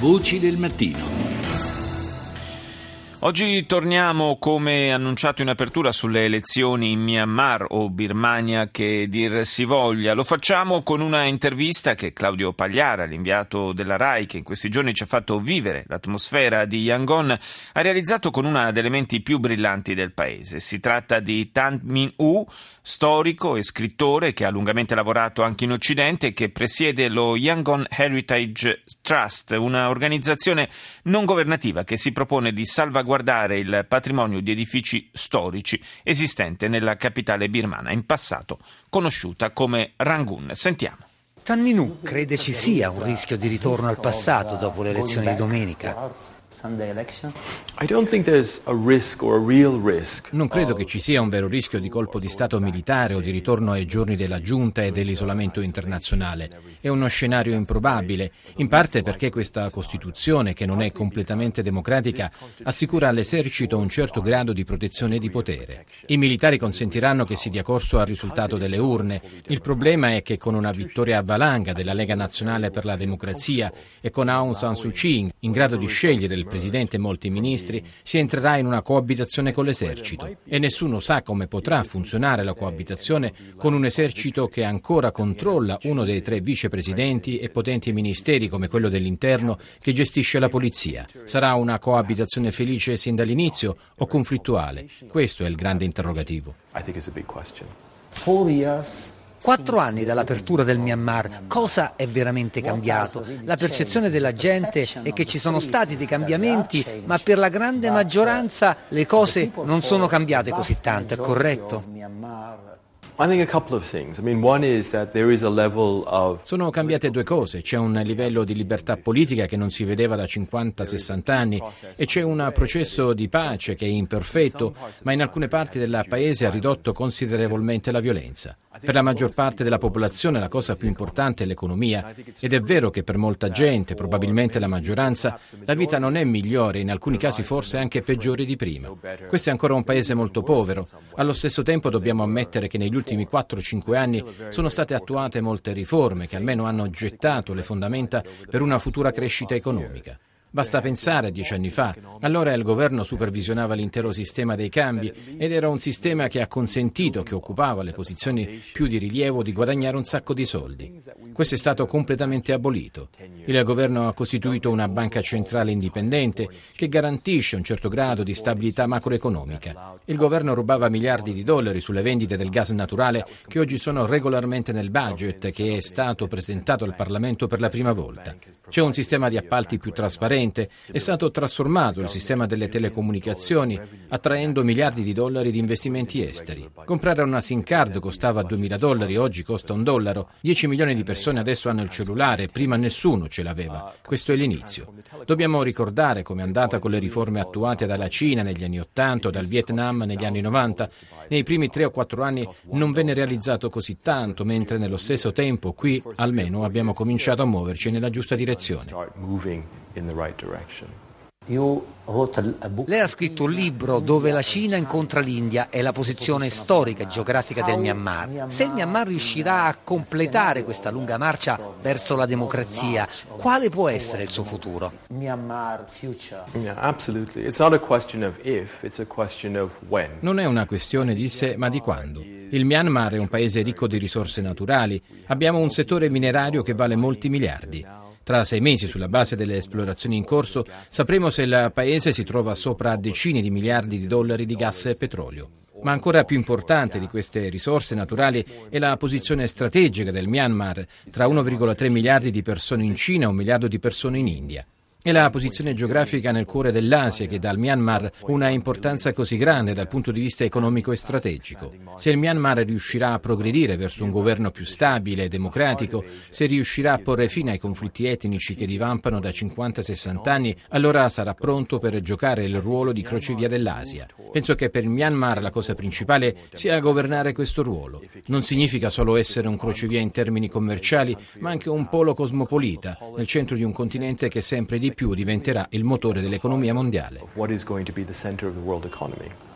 Voci del mattino. Oggi torniamo, come annunciato in apertura, sulle elezioni in Myanmar o Birmania che dir si voglia. Lo facciamo con una intervista che Claudio Pagliara, l'inviato della RAI, che in questi giorni ci ha fatto vivere l'atmosfera di Yangon, ha realizzato con una delle menti più brillanti del paese. Si tratta di Tan Min U, storico e scrittore che ha lungamente lavorato anche in Occidente e che presiede lo Yangon Heritage Trust, una organizzazione non governativa che si propone di salvaguardare il patrimonio di edifici storici esistente nella capitale birmana, in passato conosciuta come Rangoon. Sentiamo. Tan Minu crede ci sia un rischio di ritorno al passato dopo le elezioni di domenica. Non credo che ci sia un vero rischio di colpo di Stato militare o di ritorno ai giorni della giunta e dell'isolamento internazionale. È uno scenario improbabile, in parte perché questa Costituzione, che non è completamente democratica, assicura all'esercito un certo grado di protezione e di potere. I militari consentiranno che si dia corso al risultato delle urne. Il problema è che con una vittoria a valanga della Lega Nazionale per la Democrazia e con Aung San Suu Kyi in grado di scegliere il Presidente e molti ministri, si entrerà in una coabitazione con l'esercito e nessuno sa come potrà funzionare la coabitazione con un esercito che ancora controlla uno dei tre vicepresidenti e potenti ministeri come quello dell'interno che gestisce la polizia. Sarà una coabitazione felice sin dall'inizio o conflittuale? Questo è il grande interrogativo. Four years Quattro anni dall'apertura del Myanmar, cosa è veramente cambiato? La percezione della gente è che ci sono stati dei cambiamenti, ma per la grande maggioranza le cose non sono cambiate così tanto, è corretto? Sono cambiate due cose. C'è un livello di libertà politica che non si vedeva da 50-60 anni e c'è un processo di pace che è imperfetto, ma in alcune parti del paese ha ridotto considerevolmente la violenza. Per la maggior parte della popolazione la cosa più importante è l'economia ed è vero che per molta gente, probabilmente la maggioranza, la vita non è migliore, in alcuni casi forse anche peggiore di prima. Questo è ancora un paese molto povero. Allo stesso tempo dobbiamo ammettere che negli ultimi 4-5 anni sono state attuate molte riforme che almeno hanno gettato le fondamenta per una futura crescita economica. Basta pensare a dieci anni fa. Allora il governo supervisionava l'intero sistema dei cambi ed era un sistema che ha consentito, che occupava le posizioni più di rilievo, di guadagnare un sacco di soldi. Questo è stato completamente abolito. Il governo ha costituito una banca centrale indipendente che garantisce un certo grado di stabilità macroeconomica. Il governo rubava miliardi di dollari sulle vendite del gas naturale che oggi sono regolarmente nel budget che è stato presentato al Parlamento per la prima volta. C'è un sistema di appalti più trasparente corrente, è stato trasformato il sistema delle telecomunicazioni, attraendo miliardi di dollari di investimenti esteri. Comprare una SIM card costava 2.000 dollari, oggi costa un dollaro. 10 milioni di persone adesso hanno il cellulare, prima nessuno ce l'aveva. Questo è l'inizio. Dobbiamo ricordare come è andata con le riforme attuate dalla Cina negli anni 80 o dal Vietnam negli anni 90. Nei primi tre o quattro anni non venne realizzato così tanto, mentre nello stesso tempo qui almeno abbiamo cominciato a muoverci nella giusta direzione. Lei ha scritto un libro dove la Cina incontra l'India e la posizione storica e geografica del Myanmar. Se il Myanmar riuscirà a completare questa lunga marcia verso la democrazia, quale può essere il suo futuro? Non è una questione di se, ma di quando. Il Myanmar è un paese ricco di risorse naturali. Abbiamo un settore minerario che vale molti miliardi. Tra sei mesi, sulla base delle esplorazioni in corso, sapremo se il paese si trova sopra decine di miliardi di dollari di gas e petrolio. Ma ancora più importante di queste risorse naturali è la posizione strategica del Myanmar, tra 1,3 miliardi di persone in Cina e un miliardo di persone in India. È la posizione geografica nel cuore dell'Asia che dà al Myanmar una importanza così grande dal punto di vista economico e strategico. Se il Myanmar riuscirà a progredire verso un governo più stabile e democratico, se riuscirà a porre fine ai conflitti etnici che divampano da 50-60 anni, allora sarà pronto per giocare il ruolo di crocevia dell'Asia. Penso che per il Myanmar la cosa principale sia governare questo ruolo. Non significa solo essere un crocevia in termini commerciali, ma anche un polo cosmopolita, nel centro di un continente che sempre di più diventerà il motore dell'economia mondiale.